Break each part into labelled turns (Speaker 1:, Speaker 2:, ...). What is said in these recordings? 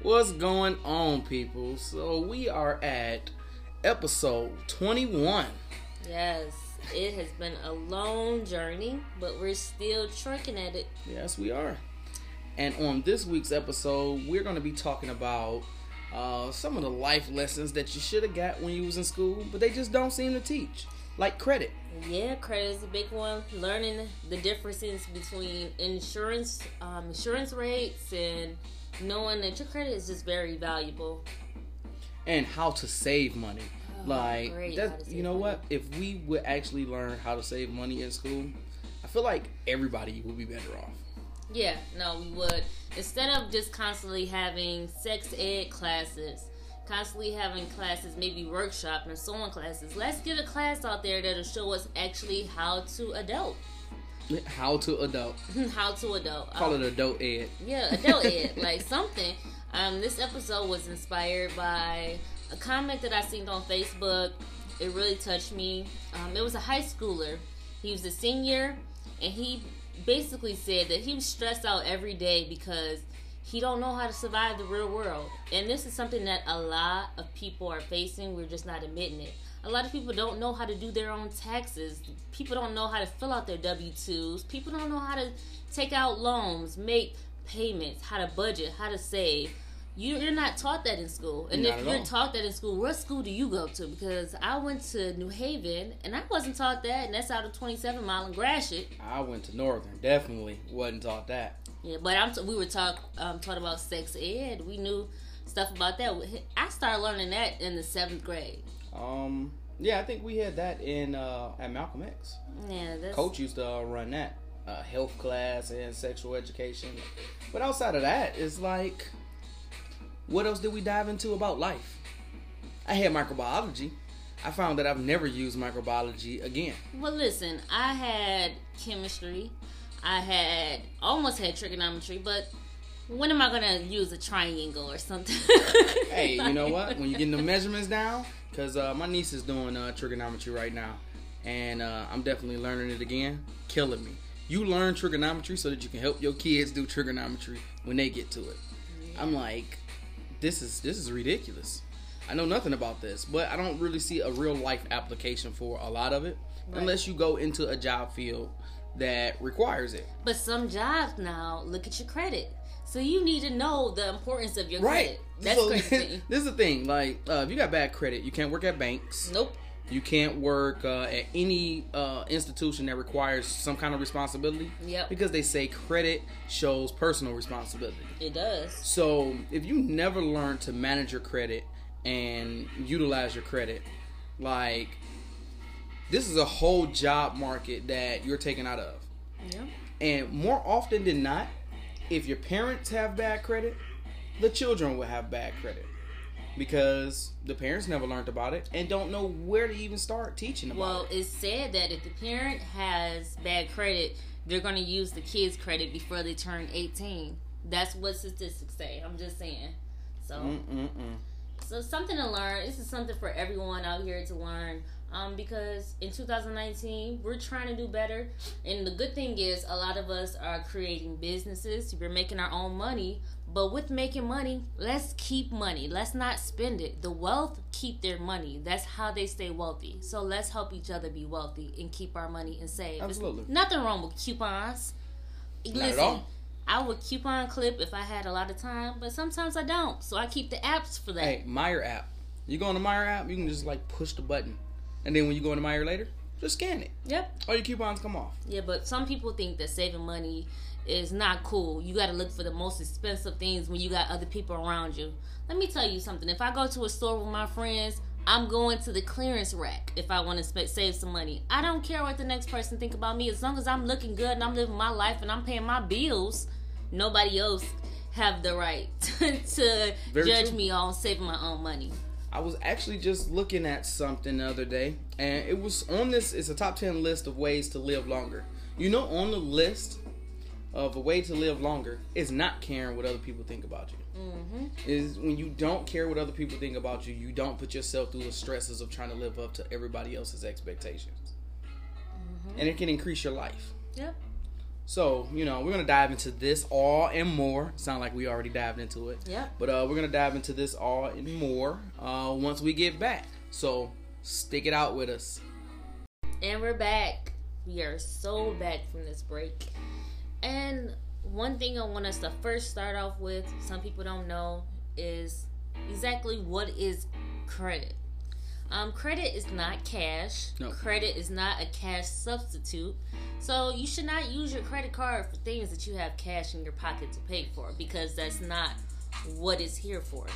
Speaker 1: What's going on, people? So we are at episode 21.
Speaker 2: Yes, it has been a long journey, but we're still trucking at it.
Speaker 1: Yes, we are. And on this week's episode, we're going to be talking about uh, some of the life lessons that you should have got when you was in school, but they just don't seem to teach, like credit.
Speaker 2: Yeah, credit is a big one. Learning the differences between insurance, um, insurance rates, and knowing that your credit is just very valuable.
Speaker 1: and how to save money.
Speaker 2: Oh,
Speaker 1: like that, you know
Speaker 2: money.
Speaker 1: what? If we would actually learn how to save money in school, I feel like everybody would be better off.
Speaker 2: Yeah, no, we would. Instead of just constantly having sex ed classes, constantly having classes, maybe workshop and sewing classes, let's get a class out there that'll show us actually how to adult.
Speaker 1: How to adult?
Speaker 2: how to adult.
Speaker 1: Call
Speaker 2: Um,
Speaker 1: it adult ed.
Speaker 2: Yeah, adult ed, like something. Um, this episode was inspired by a comment that I seen on Facebook. It really touched me. Um, it was a high schooler. He was a senior, and he basically said that he was stressed out every day because he don't know how to survive the real world. And this is something that a lot of people are facing. We're just not admitting it. A lot of people don't know how to do their own taxes. People don't know how to fill out their W 2s. People don't know how to take out loans, make payments, how to budget, how to save. You, you're not taught that in school. And
Speaker 1: Not
Speaker 2: if you're
Speaker 1: all.
Speaker 2: taught that in school, what school do you go to? Because I went to New Haven and I wasn't taught that, and that's out of 27 Mile and Gratiot.
Speaker 1: I went to Northern. Definitely wasn't taught that.
Speaker 2: Yeah, but I'm t- we were talk um, taught about sex ed. We knew stuff about that. I started learning that in the seventh grade.
Speaker 1: Um, yeah, I think we had that in uh, at Malcolm X.
Speaker 2: Yeah, that's
Speaker 1: Coach used to uh, run that uh, health class and sexual education. But outside of that, it's like, what else did we dive into about life? I had microbiology. I found that I've never used microbiology again.
Speaker 2: Well, listen, I had chemistry. I had almost had trigonometry, but when am I gonna use a triangle or something?
Speaker 1: Hey, you know what? When you getting the measurements down, because uh, my niece is doing uh, trigonometry right now, and uh, I'm definitely learning it again. Killing me. You learn trigonometry so that you can help your kids do trigonometry when they get to it. I'm like, this is this is ridiculous. I know nothing about this, but I don't really see a real life application for a lot of it,
Speaker 2: Right.
Speaker 1: unless you go into a job field that requires it.
Speaker 2: But some jobs now look at your credit, so you need to know the importance of your
Speaker 1: Right.
Speaker 2: credit. That's
Speaker 1: so,
Speaker 2: crazy.
Speaker 1: this is the thing. Like, uh, if you got bad credit, you can't work at banks.
Speaker 2: nope.
Speaker 1: You can't work uh, at any uh, institution that requires some kind of responsibility.
Speaker 2: Yep.
Speaker 1: Because they say credit shows personal responsibility.
Speaker 2: It does.
Speaker 1: So if you never learn to manage your credit and utilize your credit, like this is a whole job market that you're taken out of.
Speaker 2: Yeah.
Speaker 1: And more often than not, if your parents have bad credit, the children will have bad credit. Because the parents never learned about it and don't know where to even start teaching about
Speaker 2: Well,
Speaker 1: it.
Speaker 2: it's said that if the parent has bad credit, they're going to use the kid's credit before they turn 18. That's what statistics say. I'm just saying. So,
Speaker 1: Mm-mm-mm.
Speaker 2: so something to learn. This is something for everyone out here to learn. Um, because in 2019, we're trying to do better. And the good thing is, a lot of us are creating businesses. We're making our own money. But with making money, let's keep money. Let's not spend it. The wealth keep their money. That's how they stay wealthy. So let's help each other be wealthy and keep our money and save.
Speaker 1: Absolutely.
Speaker 2: nothing wrong with coupons.
Speaker 1: at all.
Speaker 2: I would coupon clip if I had a lot of time, but sometimes I don't. So I keep the apps for that.
Speaker 1: Hey, Meijer app. You go on the Meijer app, you can just like push the button. And then when you go into Meijer later, just scan it.
Speaker 2: Yep.
Speaker 1: All your coupons come off.
Speaker 2: Yeah, but some people think that saving money is not cool. You got to look for the most expensive things when you got other people around you. Let me tell you something. If I go to a store with my friends, I'm going to the clearance rack if I want to sp- save some money. I don't care what the next person think about me as long as I'm looking good and I'm living my life and I'm paying my bills. Nobody else have the right to
Speaker 1: Very
Speaker 2: judge
Speaker 1: true.
Speaker 2: me on saving my own money.
Speaker 1: I was actually just looking at something the other day, and it was on this. It's a top ten list of ways to live longer. You know, on the list of a way to live longer is not caring what other people think about you.
Speaker 2: hmm
Speaker 1: Is when you don't care what other people think about you, you don't put yourself through the stresses of trying to live up to everybody else's expectations, and it can increase your life.
Speaker 2: Yep.
Speaker 1: So, you know, we're gonna dive into this all and more. Sound like we already dived into it.
Speaker 2: Yep.
Speaker 1: But uh, we're gonna dive into this all and more uh, once we get back. So stick it out with us.
Speaker 2: And we're back. We are so back from this break. And one thing I want us to first start off with, some people don't know, is exactly what is credit. Um, credit is not cash.
Speaker 1: No.
Speaker 2: Credit is not a cash substitute. So you should not use your credit card for things that you have cash in your pocket to pay for because that's not what it's here for.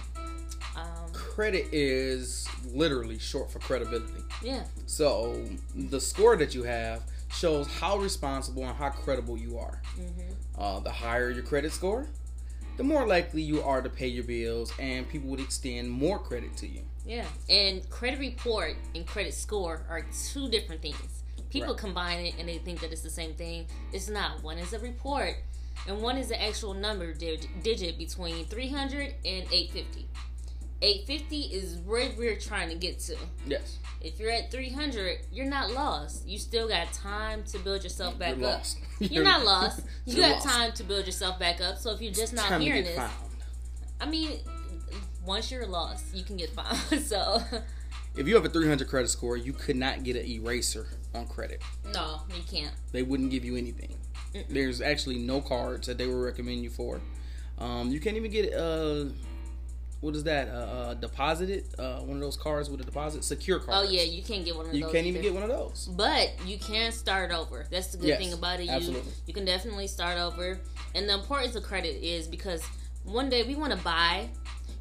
Speaker 2: Um,
Speaker 1: Credit is literally short for credibility.
Speaker 2: yeah,
Speaker 1: So the score that you have shows how responsible and how credible you are. Uh, the higher your credit score, the more likely you are to pay your bills, and people would extend more credit to you.
Speaker 2: Yeah, and credit report and credit score are two different things. People
Speaker 1: Right.
Speaker 2: combine it and they think that it's the same thing. It's not. One is a report, and one is the actual number dig- digit between 300 and 850. 850 is where we're trying to get to.
Speaker 1: Yes,
Speaker 2: If you're at 300, you're not lost. You still got time to build yourself back
Speaker 1: you're
Speaker 2: up.
Speaker 1: lost.
Speaker 2: You're not lost. You got
Speaker 1: lost.
Speaker 2: time to build yourself back up. So if you're just not
Speaker 1: Time to
Speaker 2: hearing
Speaker 1: get
Speaker 2: this,
Speaker 1: found.
Speaker 2: I mean, once you're lost, you can get found. so
Speaker 1: If you have a 300 credit score, you could not get an eraser on credit.
Speaker 2: no, you can't.
Speaker 1: They wouldn't give you anything. There's actually no cards that they would recommend you for. Um, you can't even get uh, what is that? Uh, uh, deposited? Uh, one of those cards with a deposit, secure
Speaker 2: card.
Speaker 1: Oh
Speaker 2: yeah, you can't get one of
Speaker 1: you
Speaker 2: those.
Speaker 1: You can't even get one of those.
Speaker 2: But you can start over. That's the good
Speaker 1: Yes,
Speaker 2: thing about it. You
Speaker 1: absolutely.
Speaker 2: you can definitely start over. And the importance of credit is because one day we want to buy.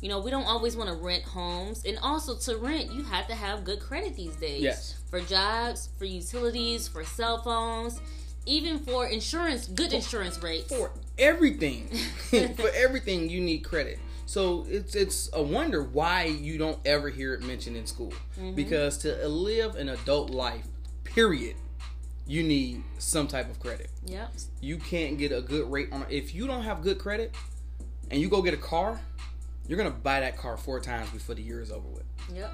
Speaker 2: You know, we don't always want to rent homes, and also to rent, you have to have good credit these days.
Speaker 1: Yes.
Speaker 2: For jobs, for utilities, for cell phones, even for insurance, good insurance rates.
Speaker 1: for everything for everything you need credit so it's it's a wonder why you don't ever hear it mentioned in school mm-hmm. because to live an adult life period you need some type of credit
Speaker 2: Yep.
Speaker 1: you can't get a good rate on if you don't have good credit and you go get a car you're gonna buy that car four times before the year is over with
Speaker 2: Yep.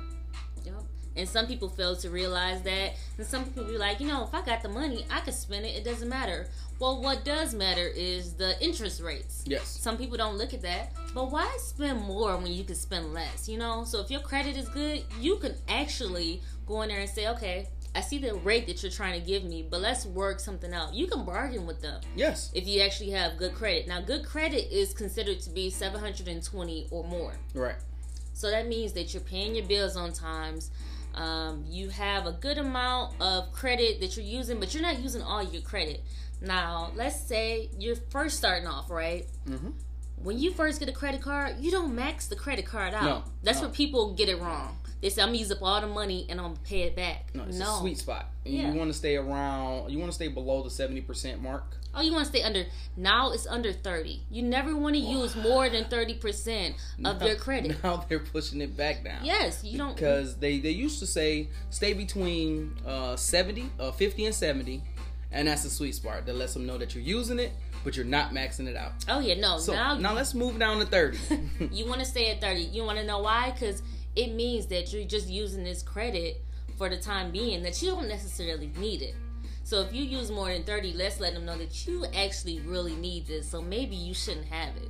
Speaker 2: Yep. And some people fail to realize that. And some people be like, you know, if I got the money, I could spend it. It doesn't matter. Well, what does matter is the interest rates.
Speaker 1: yes
Speaker 2: Some people don't look at that. But why spend more when you can spend less? You know? So if your credit is good, you can actually go in there and say, okay, I see the rate that you're trying to give me, but let's work something out. You can bargain with them
Speaker 1: yes
Speaker 2: if you actually have good credit. Now, good credit is considered to be 720 or more.
Speaker 1: right
Speaker 2: So that means that you're paying your bills on times. Um, you have a good amount of credit that you're using, but you're not using all your credit. Now, let's say you're first starting off, right?
Speaker 1: Mhm.
Speaker 2: When you first get a credit card, you don't max the credit card out.
Speaker 1: No,
Speaker 2: That's
Speaker 1: no.
Speaker 2: where people get it wrong. They say I'm gonna use up all the money and I'm gonna pay it back.
Speaker 1: no it's
Speaker 2: no.
Speaker 1: a sweet spot
Speaker 2: Yeah.
Speaker 1: you want to stay around you want to stay below the 70% mark
Speaker 2: Oh, you want to stay under? Now it's under thirty. You never want to use more than thirty percent of your credit.
Speaker 1: now they're pushing it back down
Speaker 2: Yes, you don't.
Speaker 1: because they they used to say stay between uh 70 uh 50 and 70 and that's the sweet spot that lets them know that you're using it but you're not maxing it out
Speaker 2: Oh yeah, no.
Speaker 1: so
Speaker 2: now
Speaker 1: now, let's move down to 30
Speaker 2: you want to stay at 30 you want to know why because it means that you're just using this credit for the time being that you don't necessarily need it so if you use more than 30 let's let them know that you actually really need this so maybe you shouldn't have it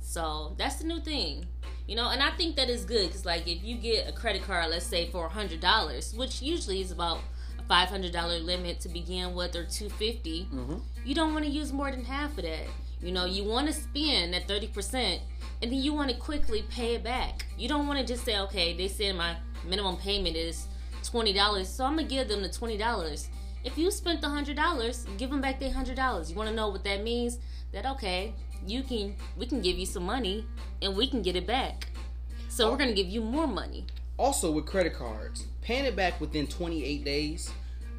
Speaker 2: so that's the new thing you know and i think that is good because like if you get a credit card let's say for $100 which usually is about a $500 limit to begin with or 250
Speaker 1: Mhm.
Speaker 2: you don't want to use more than half of that. You know, you want to spend that 30% and then you want to quickly pay it back. You don't want to just say, okay, they said my minimum payment is $20, so I'm going to give them the $20. If you spent the $100, give them back their $100. You want to know what that means? That, okay, you can, we can give you some money and we can get it back. So we're going to give you more money.
Speaker 1: also with credit cards paying it back within 28 days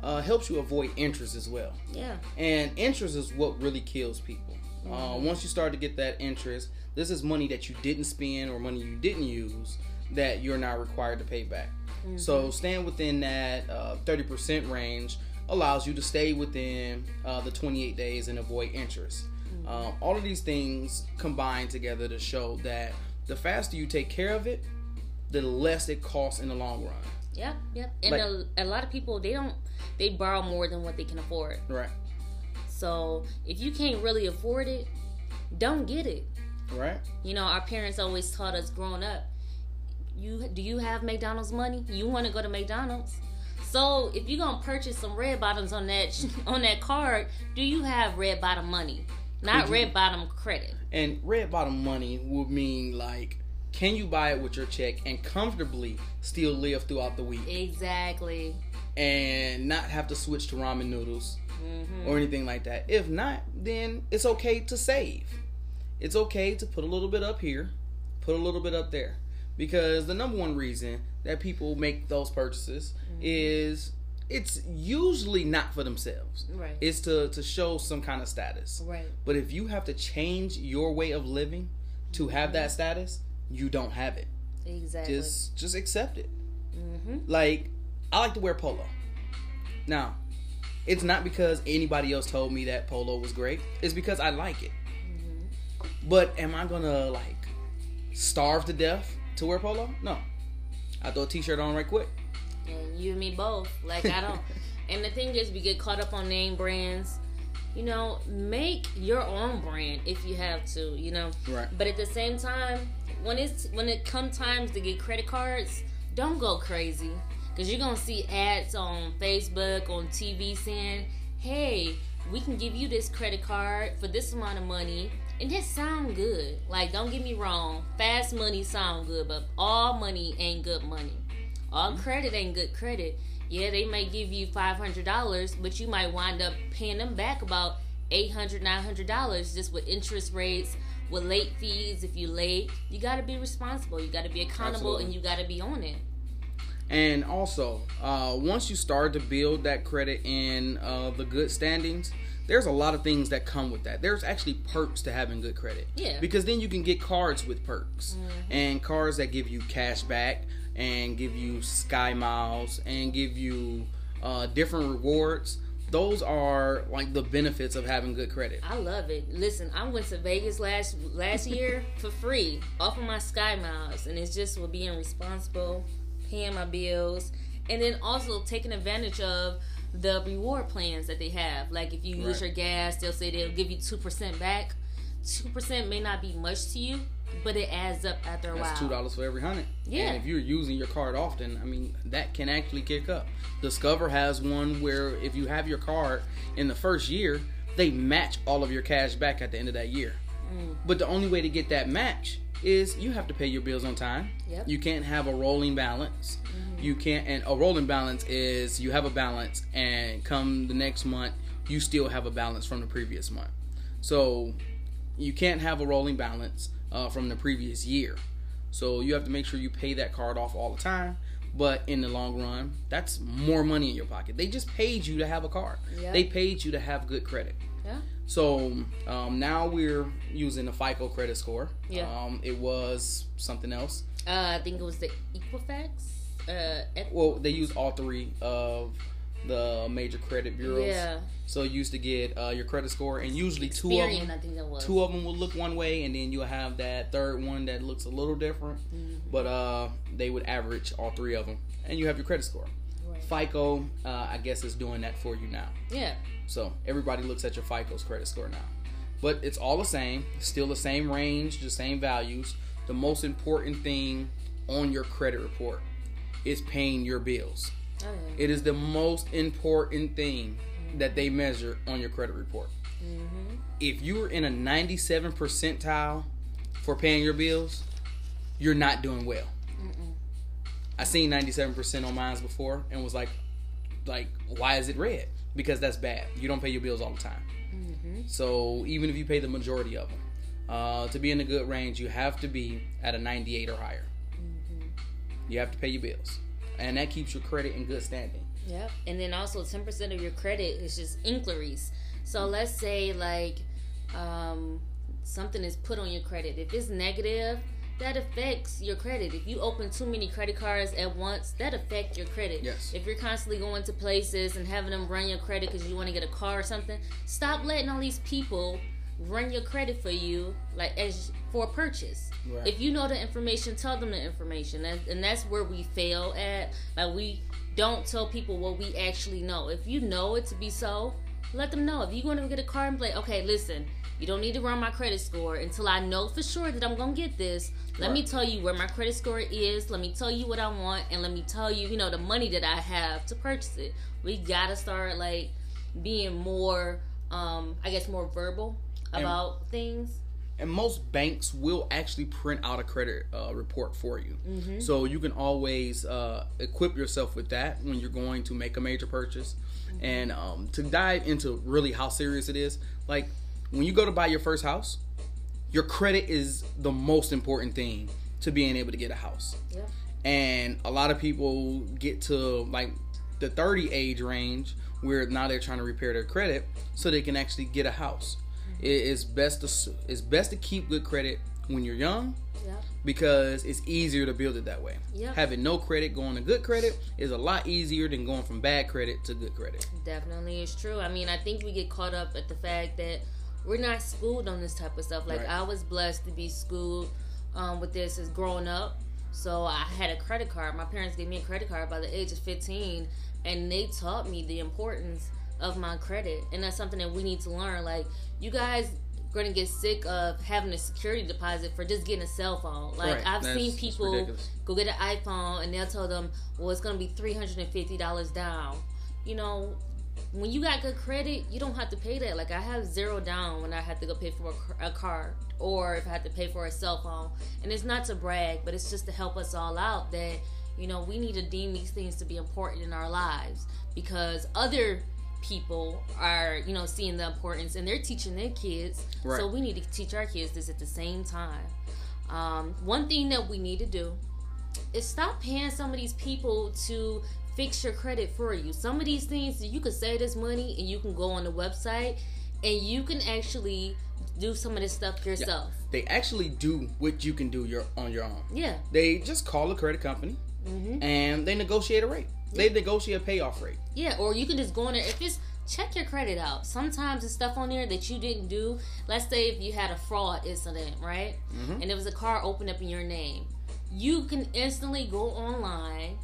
Speaker 1: uh, helps you avoid interest as well
Speaker 2: Yeah.
Speaker 1: and interest is what really kills people. Uh,
Speaker 2: Mm-hmm.
Speaker 1: once you start to get that interest, this is money that you didn't spend or money you didn't use that you're not required to pay back.
Speaker 2: Mm-hmm.
Speaker 1: So staying within that uh, 30% range allows you to stay within uh, the 28 days and avoid interest.
Speaker 2: Mm-hmm.
Speaker 1: Uh, all of these things combine together to show that the faster you take care of it, the less it costs in the long run.
Speaker 2: Yep, yep. And
Speaker 1: Like-
Speaker 2: a, a lot of people, they don't, they borrow more than what they can afford.
Speaker 1: Right.
Speaker 2: So if you can't really afford it, don't get it.
Speaker 1: Right.
Speaker 2: You know, our parents always taught us growing up. You do you have McDonald's money? You want to go to McDonald's? So if you're gonna purchase some red bottoms on that on that card, do you have red bottom money? Not
Speaker 1: you-
Speaker 2: red bottom credit.
Speaker 1: And red bottom money would mean like, can you buy it with your check and comfortably still live throughout the week
Speaker 2: Exactly.
Speaker 1: and not have to switch to ramen noodles
Speaker 2: hmm
Speaker 1: or anything like that? If not, then it's okay to save. It's okay to put a little bit up here, put a little bit up there. Because the number one reason that people make those purchases is it's usually not for themselves.
Speaker 2: Right.
Speaker 1: It's to, to show some kind of status.
Speaker 2: right.
Speaker 1: But if you have to change your way of living to have that status, you don't have it.
Speaker 2: Exactly.
Speaker 1: Just just accept it.
Speaker 2: hmm
Speaker 1: Like I like to wear polo. Now, it's not because anybody else told me that polo was great. It's because I like it. But am I gonna like starve to death to wear polo? No. I throw a t-shirt on right quick.
Speaker 2: And you and me both. Like I don't. and the thing is, we get caught up on name brands. You know, make your own brand if you have to. You know.
Speaker 1: Right.
Speaker 2: But at the same time, when it's when it comes times to get credit cards, don't go crazy. Cause you're gonna see ads on Facebook, on TV saying, "Hey, we can give you this credit card for this amount of money," and that sound good. Like, don't get me wrong, fast money sound good, but all money ain't good money. All credit ain't good credit. Yeah, they may give you five hundred dollars, but you might wind up paying them back about eight hundred, nine hundred dollars just with interest rates, with late fees. If you late, you got to be responsible. You got to be accountable,
Speaker 1: Absolutely.
Speaker 2: and you got to be on it.
Speaker 1: And also, uh, once you start to build that credit in uh, the good standings, there's a lot of things that come with that. There's actually perks to having good credit.
Speaker 2: Yeah.
Speaker 1: Because then you can get cards with perks and cards that give you cash back and give you sky miles and give you uh, different rewards. Those are like the benefits of having good credit.
Speaker 2: I love it. Listen, I went to Vegas last last year for free off of my Sky Miles, and it's just with being responsible, paying my bills, and then also taking advantage of the reward plans that they have. Like if you use
Speaker 1: Right.
Speaker 2: your gas, they'll say they'll give you two percent back. Two percent may not be much to you, but it adds up after a
Speaker 1: That's
Speaker 2: while.
Speaker 1: two dollars for every hundred.
Speaker 2: Yeah.
Speaker 1: And if you're using your card often, I mean that can actually kick up. Discover has one where if you have your card in the first year, they match all of your cash back at the end of that year.
Speaker 2: Mm.
Speaker 1: But the only way to get that match is you have to pay your bills on time.
Speaker 2: Yep.
Speaker 1: You can't have a rolling balance.
Speaker 2: Mm-hmm.
Speaker 1: You can't and a rolling balance is you have a balance and come the next month you still have a balance from the previous month. So you can't have a rolling balance uh, from the previous year. So you have to make sure you pay that card off all the time. But in the long run, that's more money in your pocket. They just paid you to have a card.
Speaker 2: Yeah.
Speaker 1: They paid you to have good credit.
Speaker 2: Yeah.
Speaker 1: So um, now we're using the FICO credit score.
Speaker 2: Yeah.
Speaker 1: Um, it was something else.
Speaker 2: Uh, I think it was the Equifax. Uh, Equ-
Speaker 1: Well, they use all three of the major credit bureaus.
Speaker 2: yeah.
Speaker 1: So you used to get uh, your credit score, and usually two of them,
Speaker 2: I think that was.
Speaker 1: two of them will look one way, and then you'll have that third one that looks a little different. But uh, they would average all three of them, and you have your credit score. FICO, uh, I guess, is doing that for you now.
Speaker 2: Yeah.
Speaker 1: So everybody looks at your FICO's credit score now. But it's all the same, still the same range, the same values. The most important thing on your credit report is paying your bills.
Speaker 2: Oh, yeah.
Speaker 1: It is the most important thing that they measure on your credit report.
Speaker 2: Mm-hmm.
Speaker 1: If you are in a 97 percentile for paying your bills, you're not doing well.
Speaker 2: Mm-mm.
Speaker 1: I seen 97% on mines before and was like, like, why is it red? Because that's bad. You don't pay your bills all the time.
Speaker 2: Mm-hmm.
Speaker 1: So even if you pay the majority of them, uh, to be in a good range, you have to be at a 98 or higher.
Speaker 2: Mm-hmm.
Speaker 1: You have to pay your bills, and that keeps your credit in good standing.
Speaker 2: Yep. And then also 10% of your credit is just inquiries. So let's say like um, something is put on your credit. If it's negative, that affects your credit. If you open too many credit cards at once, that affects your credit.
Speaker 1: Yes.
Speaker 2: If you're constantly going to places and having them run your credit because you want to get a car or something, stop letting all these people run your credit for you like as for a purchase.
Speaker 1: Right.
Speaker 2: If you know the information, tell them the information, and, and that's where we fail at. Like we don't tell people what we actually know. If you know it to be so, let them know if you're going to get a car and play. Okay, listen, you don't need to run my credit score until I know for sure that I'm gonna get this. Let
Speaker 1: Right.
Speaker 2: me tell you where my credit score is. Let me tell you what I want, and let me tell you, you know, the money that I have to purchase it. We gotta start like being more, um, I guess, more verbal
Speaker 1: And-
Speaker 2: about things.
Speaker 1: and most banks will actually print out a credit uh, report for you
Speaker 2: Mm-hmm.
Speaker 1: so you can always uh, equip yourself with that when you're going to make a major purchase
Speaker 2: Mm-hmm.
Speaker 1: and um, to dive into really how serious it is like when you go to buy your first house your credit is the most important thing to being able to get a house
Speaker 2: Yeah.
Speaker 1: and a lot of people get to like the 30 age range where now they're trying to repair their credit so they can actually get a house
Speaker 2: Mm-hmm.
Speaker 1: it is best to it's best to keep good credit when you're young
Speaker 2: Yeah.
Speaker 1: because it's easier to build it that way having no credit going to good credit is a lot easier than going from bad credit to good credit
Speaker 2: Definitely is true. I mean, I think we get caught up at the fact that we're not schooled on this type of stuff. Like
Speaker 1: Right.
Speaker 2: I was blessed to be schooled um, with this as growing up. So I had a credit card. My parents gave me a credit card by the age of 15, and they taught me the importance of my credit. And that's something that we need to learn. Like you guys gonna get sick of having a security deposit for just getting a cell phone. Like
Speaker 1: Right.
Speaker 2: I've
Speaker 1: That's-
Speaker 2: seen people go get an iPhone and they'll tell them, well, it's gonna be three hundred and fifty dollars down. You know, when you got good credit, you don't have to pay that. Like I have zero down when I had to go pay for a, car- or if I had to pay for a cell phone. And it's not to brag, but it's just to help us all out that you know we need to deem these things to be important in our lives because other people are you know seeing the importance and they're teaching their kids
Speaker 1: Right.
Speaker 2: so we need to teach our kids this at the same time um, one thing that we need to do is stop paying some of these people to fix your credit for you. Some of these things you can save this money and you can go on the website and you can actually do some of this stuff yourself.
Speaker 1: they actually do what you can do your on your own
Speaker 2: Yeah.
Speaker 1: they just call a credit company
Speaker 2: hmm
Speaker 1: and they negotiate a rate they negotiate a payoff rate
Speaker 2: Yeah, or you can just go in there if it's check your credit out. Sometimes there's stuff on there that you didn't do. Let's say if you had a fraud incident, right?
Speaker 1: Mhm.
Speaker 2: And there was a car opened up in your name. You can instantly go online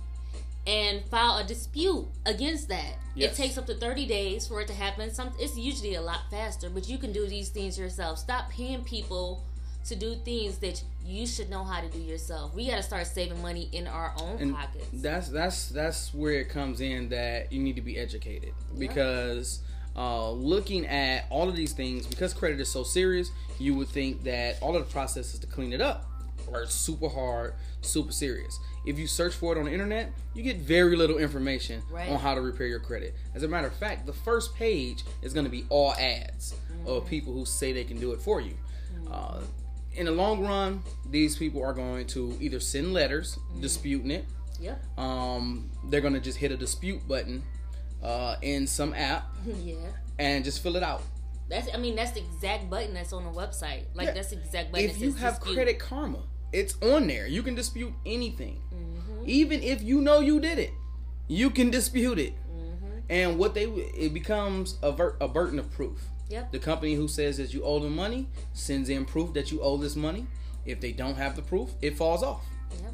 Speaker 2: and file a dispute against that.
Speaker 1: Yes.
Speaker 2: It takes up to 30 days for it to happen. Some it's usually a lot faster, but you can do these things yourself. Stop paying people to do things that you should know how to do yourself. We got to start saving money in our own
Speaker 1: and
Speaker 2: pockets.
Speaker 1: that's that's that's where it comes in that you need to be educated because uh, looking at all of these things because credit is so serious you would think that all of the processes to clean it up are super hard super serious if you search for it on the internet you get very little information
Speaker 2: Right.
Speaker 1: on how to repair your credit as a matter of fact the first page is going to be all ads of people who say they can do it for you uh, in the long run these people are going to either send letters disputing it
Speaker 2: yep.
Speaker 1: um, they're gonna just hit a dispute button uh, in some app
Speaker 2: yeah.
Speaker 1: and just fill it out.
Speaker 2: That's I mean that's the exact button that's on the website. Like
Speaker 1: Yeah.
Speaker 2: that's the exact button.
Speaker 1: If
Speaker 2: that
Speaker 1: you have
Speaker 2: dispute.
Speaker 1: Credit Karma, it's on there. You can dispute anything,
Speaker 2: Mhm.
Speaker 1: even if you know you did it. You can dispute it,
Speaker 2: Mhm.
Speaker 1: and what they it becomes a, ver- a burden of proof.
Speaker 2: Yep.
Speaker 1: The company who says that you owe them money sends in proof that you owe this money. If they don't have the proof, it falls off.
Speaker 2: Yeah.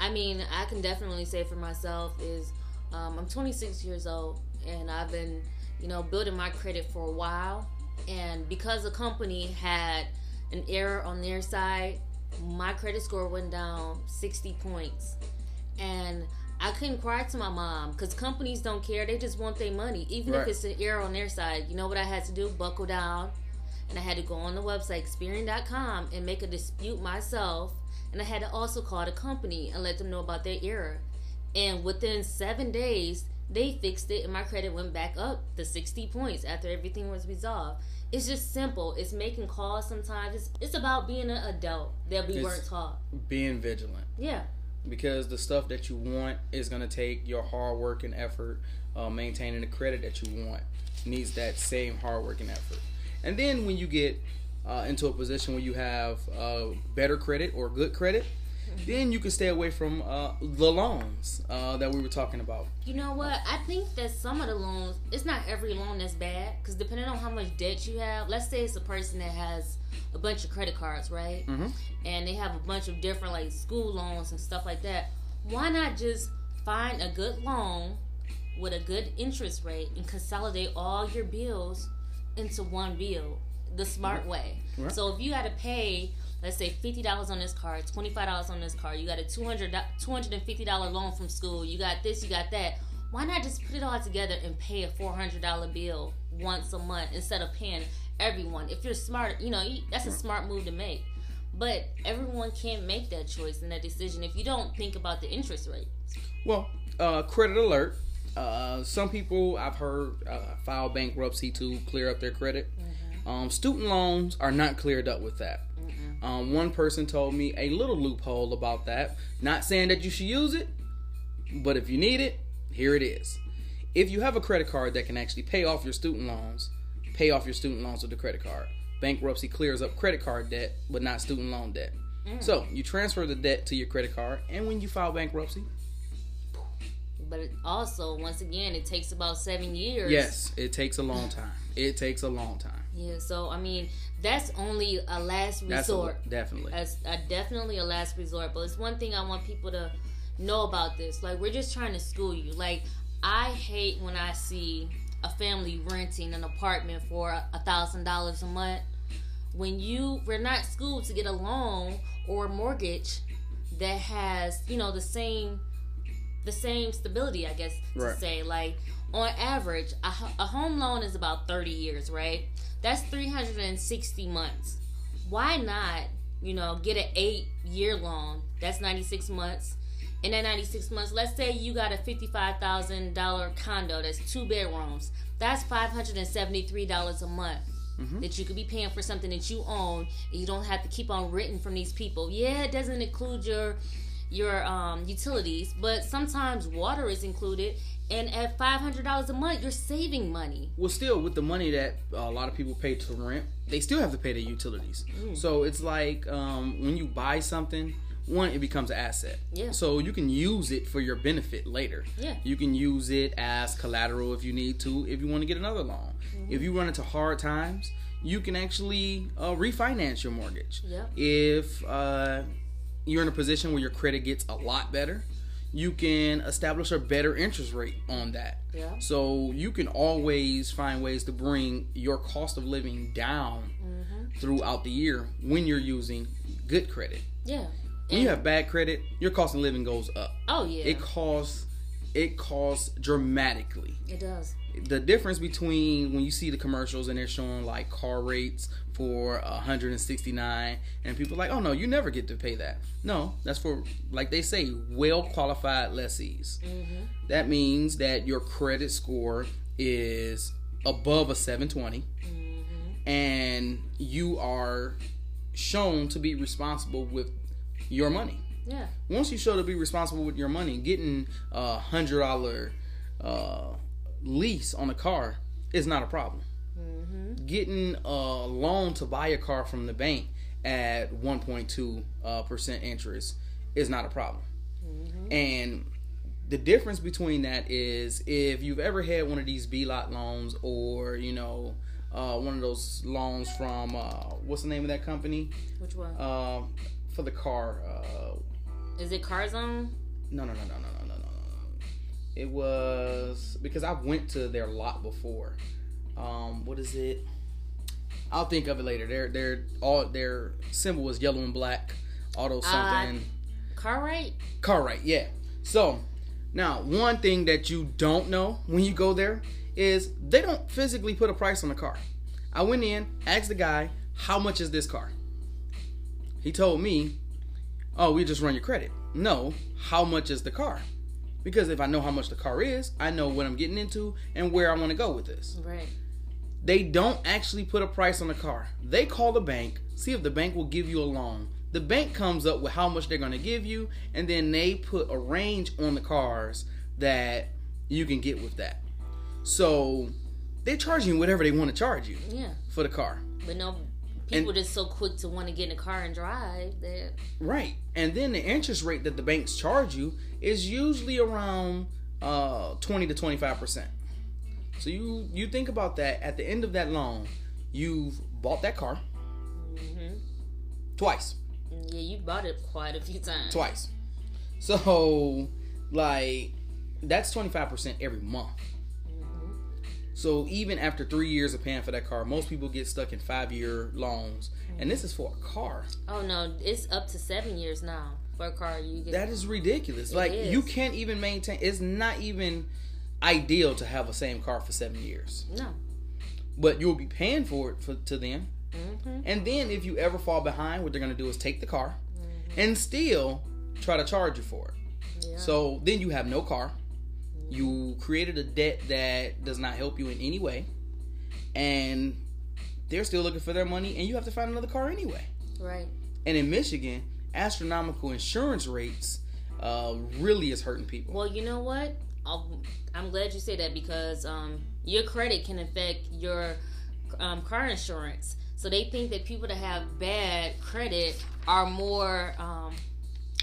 Speaker 2: I mean, I can definitely say for myself is um, I'm 26 years old and I've been, you know, building my credit for a while. And because the company had an error on their side, my credit score went down 60 points. And I couldn't cry to my mom because companies don't care. They just want their money, even
Speaker 1: Right.
Speaker 2: if it's an error on their side. You know what I had to do? Buckle down. And I had to go on the website, Experian.com, and make a dispute myself. And I had to also call the company and let them know about their error. And within seven days, they fixed it, and my credit went back up to 60 points after everything was resolved. It's just simple. It's making calls sometimes. It's, it's about being an adult that we
Speaker 1: It's-
Speaker 2: weren't taught.
Speaker 1: Being vigilant.
Speaker 2: Yeah.
Speaker 1: because the stuff that you want is going to take your hard work and effort. Uh, maintaining the credit that you want needs that same hard work and effort. And then when you get uh, into a position where you have uh, better credit or good credit, then you can stay away from uh, the loans uh, that we were talking about.
Speaker 2: You know what? I think that some of the loans, it's not every loan that's bad. Because depending on how much debt you have, let's say it's a person that has a bunch of credit cards, right?
Speaker 1: Mhm.
Speaker 2: And they have a bunch of different, like, school loans and stuff like that. Why not just find a good loan with a good interest rate and consolidate all your bills into one bill the smart way.
Speaker 1: Right.
Speaker 2: So if you had to pay, let's say fifty dollars on this card, twenty five dollars on this card, you got a 200 250 dollar loan from school, you got this, you got that. Why not just put it all together and pay a four hundred dollar bill once a month instead of paying everyone? If you're smart, you know that's a smart move to make. But everyone can't make that choice and that decision if you don't think about the interest rate.
Speaker 1: Well, uh, credit alert. Uh, some people I've heard uh, file bankruptcy to clear up their credit. Um, student loans are not cleared up with that. Um, one person told me a little loophole about that. Not saying that you should use it, but if you need it, here it is. If you have a credit card that can actually pay off your student loans, pay off your student loans with the credit card. Bankruptcy clears up credit card debt, but not student loan debt. So you transfer the debt to your credit card, and when you file bankruptcy,
Speaker 2: But it also, once again, it takes about seven years.
Speaker 1: Yes, it takes a long time. It takes a long time.
Speaker 2: Yeah. So I mean, that's only a last
Speaker 1: That's a,
Speaker 2: resort.
Speaker 1: definitely.
Speaker 2: That's a, definitely a last resort. But it's one thing I want people to know about this. Like we're just trying to school you. Like I hate when I see a family renting an apartment for a thousand dollars a month when you we're not schooled to get a loan or a mortgage that has you know the same the same stability i guess to
Speaker 1: Right.
Speaker 2: say. Like on average a, a home loan is about 30 years right? That's 360 months. Why not you know get an eight year loan? That's 96 months. In that 96 months let's say you got a $55000 condo that's two bedrooms. That's $573 a month mm-hmm. that you could be paying for something that you own and you don't have to keep on renting from these people. Yeah it doesn't include your your um, utilities but sometimes water is included and at $500 a month you're saving money
Speaker 1: well, still, with the money that uh, a lot of people pay to rent, they still have to pay their utilities.
Speaker 2: Mm.
Speaker 1: So it's like um, when you buy something, one, it becomes an asset.
Speaker 2: Yeah.
Speaker 1: So you can use it for your benefit later.
Speaker 2: Yeah.
Speaker 1: You can use it as collateral if you need to, if you want to get another loan.
Speaker 2: Mm-hmm.
Speaker 1: If you run into hard times, you can actually uh, refinance your mortgage.
Speaker 2: yeah
Speaker 1: If uh, you're in a position where your credit gets a lot better, you can establish a better interest rate on that.
Speaker 2: Yeah.
Speaker 1: So you can always find ways to bring your cost of living down
Speaker 2: Mm-hmm.
Speaker 1: throughout the year when you're using good credit.
Speaker 2: yeah
Speaker 1: When you have bad credit, your cost of living goes up.
Speaker 2: oh yeah
Speaker 1: It costs it costs dramatically.
Speaker 2: it does
Speaker 1: The difference between when you see the commercials and they're showing like car rates for 169 and people are like, "Oh no, you never get to pay that." No, that's for like they say, well qualified lessees.
Speaker 2: Mm-hmm.
Speaker 1: That means that your credit score is above a 720
Speaker 2: Mm-hmm.
Speaker 1: and you are shown to be responsible with your money.
Speaker 2: yeah
Speaker 1: Once you show to be responsible with your money, getting a hundred dollar uh, lease on a car is not a problem.
Speaker 2: Mm-hmm.
Speaker 1: Getting a loan to buy a car from the bank at 1.2 uh, percent interest is not a problem. Mm-hmm. And the difference between that is if you've ever had one of these B lot loans or you know uh, one of those loans from uh, what's the name of that company?
Speaker 2: Which one?
Speaker 1: Uh, for the car. Uh,
Speaker 2: is it CarZone?
Speaker 1: No, no, no, no, no, no. It was because I went to their lot before. Um, what is it? I'll think of it later. Their their all their symbol was yellow and black. Auto something.
Speaker 2: car right
Speaker 1: car right, yeah. So now one thing that you don't know when you go there is they don't physically put a price on the car. I went in, asked the guy, how much is this car? He told me, oh, we just run your credit. No, how much is the car? Because if I know how much the car is, I know what I'm getting into and where I want to go with this.
Speaker 2: right
Speaker 1: They don't actually put a price on the car. They call the bank, see if the bank will give you a loan. The bank comes up with how much they're going to give you, and then they put a range on the cars that you can get with that. So they charge you whatever they want to charge you
Speaker 2: yeah
Speaker 1: for the car.
Speaker 2: but no people just so quick to want to get in a car and drive that
Speaker 1: Right. And then the interest rate that the banks charge you is usually around uh, 20 to 25%. So you you think about that at the end of that loan, you've bought that car
Speaker 2: hmm
Speaker 1: twice.
Speaker 2: yeah you bought it quite a few times
Speaker 1: Twice. So like that's twenty five percent every month. So even after three years of paying for that car, most people get stuck in five year loans, and this is for a car.
Speaker 2: Oh no, it's up to seven years now for a car. You get
Speaker 1: That is ridiculous. like
Speaker 2: is.
Speaker 1: you can't even maintain. It's not even ideal to have a same car for seven years,
Speaker 2: no.
Speaker 1: but you'll be paying for it for, to them.
Speaker 2: hmm
Speaker 1: And then if you ever fall behind, what they're gonna do is take the car and still try to charge you for it.
Speaker 2: Yeah.
Speaker 1: So then you have no car. You created a debt that does not help you in any way, and they're still looking for their money, and you have to find another car anyway.
Speaker 2: right.
Speaker 1: And in Michigan, astronomical insurance rates uh, really is hurting people.
Speaker 2: Well, you know what? I'll, I'm glad you say that because um, your credit can affect your um, car insurance. So they think that people that have bad credit are more um,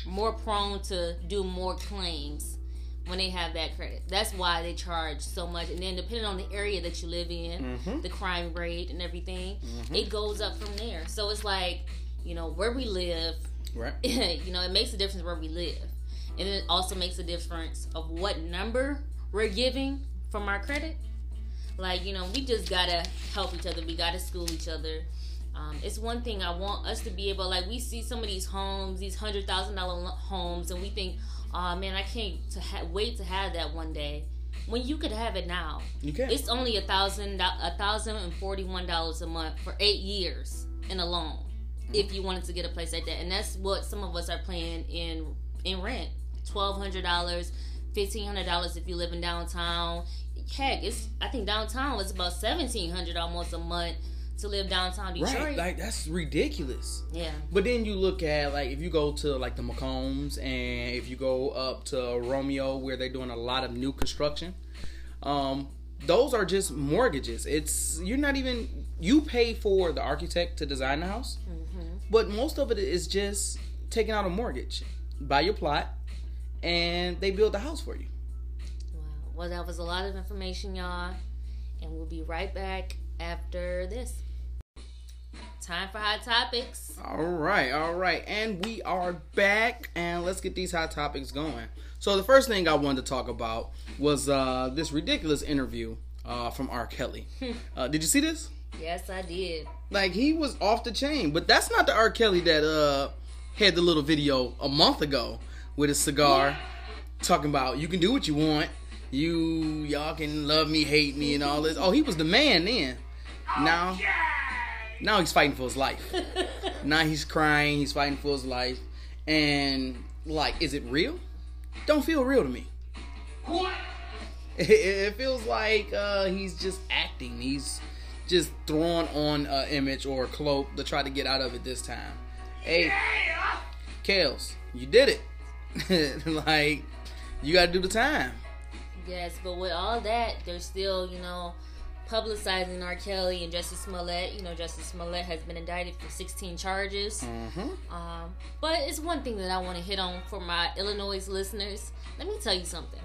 Speaker 2: more prone to do more claims when they have that credit. That's why they charge so much. And then depending on the area that you live in,
Speaker 1: Mhm.
Speaker 2: the crime rate and everything,
Speaker 1: Mhm.
Speaker 2: it goes up from there. So it's like you know where we live
Speaker 1: Right?
Speaker 2: you know, it makes a difference where we live. And it also makes a difference of what number we're giving from our credit. Like, you know, we just gotta help each other. We gotta school each other. Um, it's one thing I want us to be able, like, we see some of these homes, these hundred thousand dollar homes, and we think, oh man, I can't to ha- wait to have that one day. When you could have it now,
Speaker 1: You can.
Speaker 2: it's only a thousand a thousand and forty one dollars a month for eight years in a loan mm-hmm. if you wanted to get a place like that. And that's what some of us are paying in in rent. Twelve hundred dollars fifteen hundred dollars if you live in downtown. Heck it's i think downtown is about seventeen hundred almost a month to live downtown detroit
Speaker 1: right? Like that's ridiculous.
Speaker 2: yeah
Speaker 1: But then you look at like if you go to like the Macombs and if you go up to Romeo where they're doing a lot of new construction, um, those are just mortgages. It's you're not even you pay for the architect to design the house, but most of it is just taking out a mortgage, buy your plot, and they build the house for you.
Speaker 2: wow well that was a lot of information y'all and we'll be right back after this time for hot topics
Speaker 1: All right, all right, and we are back, and let's get these hot topics going. So the first thing I wanted to talk about was uh, this ridiculous interview uh, from R. Kelly. uh, did you see this?
Speaker 2: yes i did
Speaker 1: Like he was off the chain, but that's not the R. Kelly that uh, had the little video a month ago with his cigar, talking about you can do what you want, you y'all can love me, hate me, and all this. Oh, he was the man then. Now, now he's fighting for his life. now he's crying. He's fighting for his life, and like, is it real? Don't feel real to me.
Speaker 3: What?
Speaker 1: It, it feels like uh, he's just acting. He's just throwing on an image or a cloak to try to get out of it this time. Hey,
Speaker 3: Yeah.
Speaker 1: Kales, you did it. like, you got to do the time.
Speaker 2: Yes, but with all that, they're still, you know, publicizing R. Kelly and Jussie Smollett. You know, Jussie Smollett has been indicted for 16 charges.
Speaker 1: Mm-hmm.
Speaker 2: Um, but it's one thing that I want to hit on for my Illinois listeners. Let me tell you something.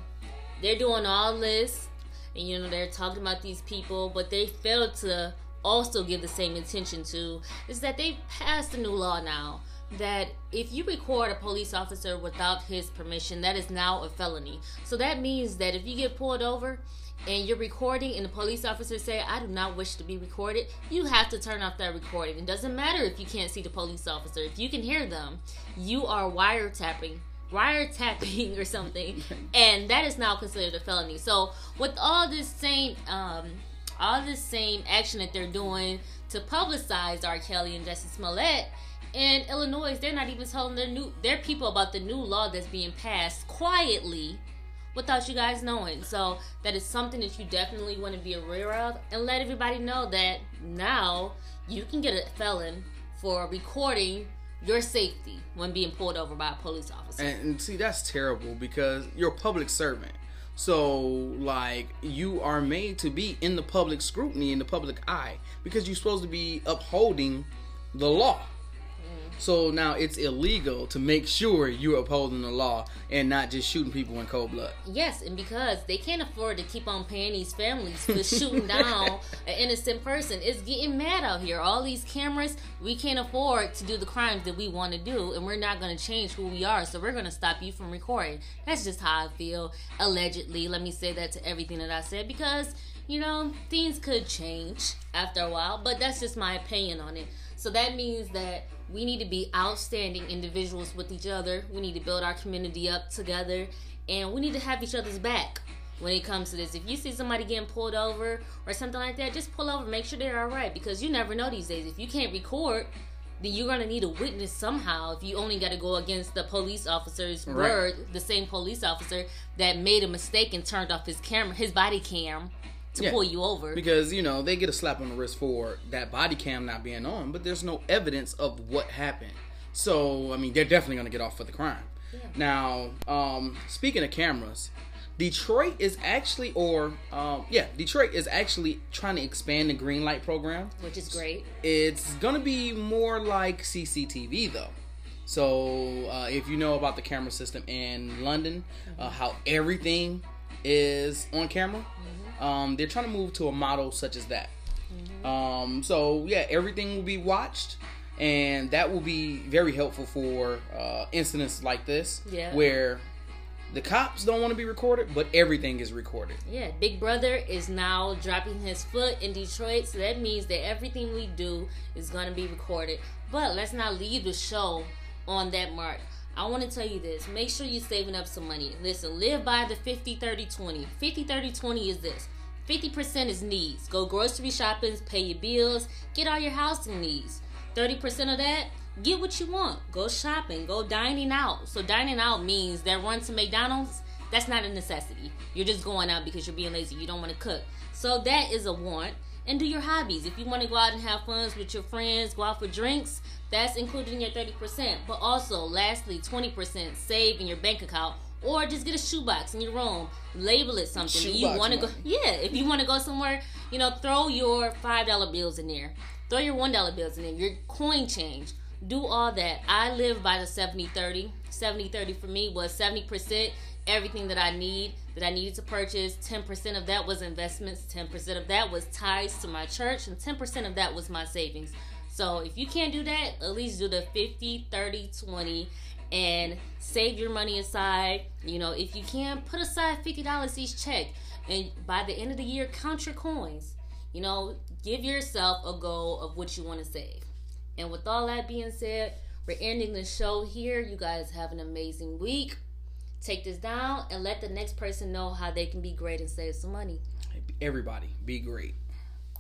Speaker 2: They're doing all this, and you know, they're talking about these people, but they failed to also give the same attention to is that they passed a new law now that if you record a police officer without his permission, that is now a felony. So that means that if you get pulled over and you're recording and the police officer say, I do not wish to be recorded, you have to turn off that recording. It doesn't matter if you can't see the police officer. If you can hear them, you are wiretapping wiretapping or something and that is now considered a felony so with all this same um all this same action that they're doing to publicize R. Kelly and Jussie Smollett in Illinois, they're not even telling their new their people about the new law that's being passed quietly without you guys knowing. So that is something that you definitely want to be aware of and let everybody know that now you can get a felon for recording your safety when being pulled over by a police officer.
Speaker 1: And, and see, that's terrible because you're a public servant. So, like, you are made to be in the public scrutiny, in the public eye, because you're supposed to be upholding the law. So now it's illegal to make sure you're upholding the law and not just shooting people in cold blood.
Speaker 2: Yes, and because they can't afford to keep on paying these families for shooting down an innocent person, it's getting mad out here. All these cameras, we can't afford to do the crimes that we want to do, and we're not going to change who we are, so we're going to stop you from recording. That's just how I feel. Allegedly, let me say that to everything that I said because you know things could change after a while, but that's just my opinion on it. So that means that we need to be outstanding individuals with each other. We need to build our community up together, and we need to have each other's back when it comes to this. If you see somebody getting pulled over or something like that, just pull over, make sure they're all right, because you never know these days. If you can't record, then you're gonna need a witness somehow. If you only got to go against the police officer's
Speaker 1: Right.
Speaker 2: word, the same police officer that made a mistake and turned off his camera, his body cam, to
Speaker 1: Yeah.
Speaker 2: pull you over.
Speaker 1: Because, you know, they get a slap on the wrist for that body cam not being on, but there's no evidence of what happened. So, I mean, they're definitely going to get off for the crime. Now, um, speaking of cameras, Detroit is actually, or, um, yeah, Detroit is actually trying to expand the green light program.
Speaker 2: which is great.
Speaker 1: It's going to be more like CCTV, though. So, uh, if you know about the camera system in London, uh, how everything is on camera, um, they're trying to move to a model such as that. Um, so, yeah, everything will be watched, and that will be very helpful for uh, incidents like this,
Speaker 2: Yeah.
Speaker 1: where the cops don't want to be recorded, but everything is recorded.
Speaker 2: Yeah, Big Brother is now dropping his foot in Detroit, so that means that everything we do is going to be recorded. But let's not leave the show on that mark. I want to tell you this make sure you're saving up some money. Listen, live by the 50 30 20. 50 30 20 is this 50% is needs. Go grocery shopping, pay your bills, get all your housing needs. 30% of that, get what you want. Go shopping, go dining out. So, dining out means that run to McDonald's, that's not a necessity. You're just going out because you're being lazy. You don't want to cook. So, that is a want. And do your hobbies. If you want to go out and have fun with your friends, go out for drinks, that's included in your 30%. But also, lastly, 20% save in your bank account or just get a shoebox in your room. Label it something. you
Speaker 1: Shoebox
Speaker 2: want to go, yeah. If you want to go somewhere, you know, throw your five dollar bills in there. Throw your one dollar bills in there. Your coin change. Do all that. I live by the 70-30. 70-30 for me was 70% everything that I need that I needed to purchase. 10% of that was investments. 10% of that was ties to my church, and 10% of that was my savings. So if you can't do that, at least do the 50, 30, 20 and save your money aside. You know, if you can, put aside $50 each check. And by the end of the year, count your coins. You know, give yourself a goal of what you want to save. And with all that being said, we're ending the show here. You guys have an amazing week. Take this down and let the next person know how they can be great and save some money.
Speaker 1: Everybody, be great.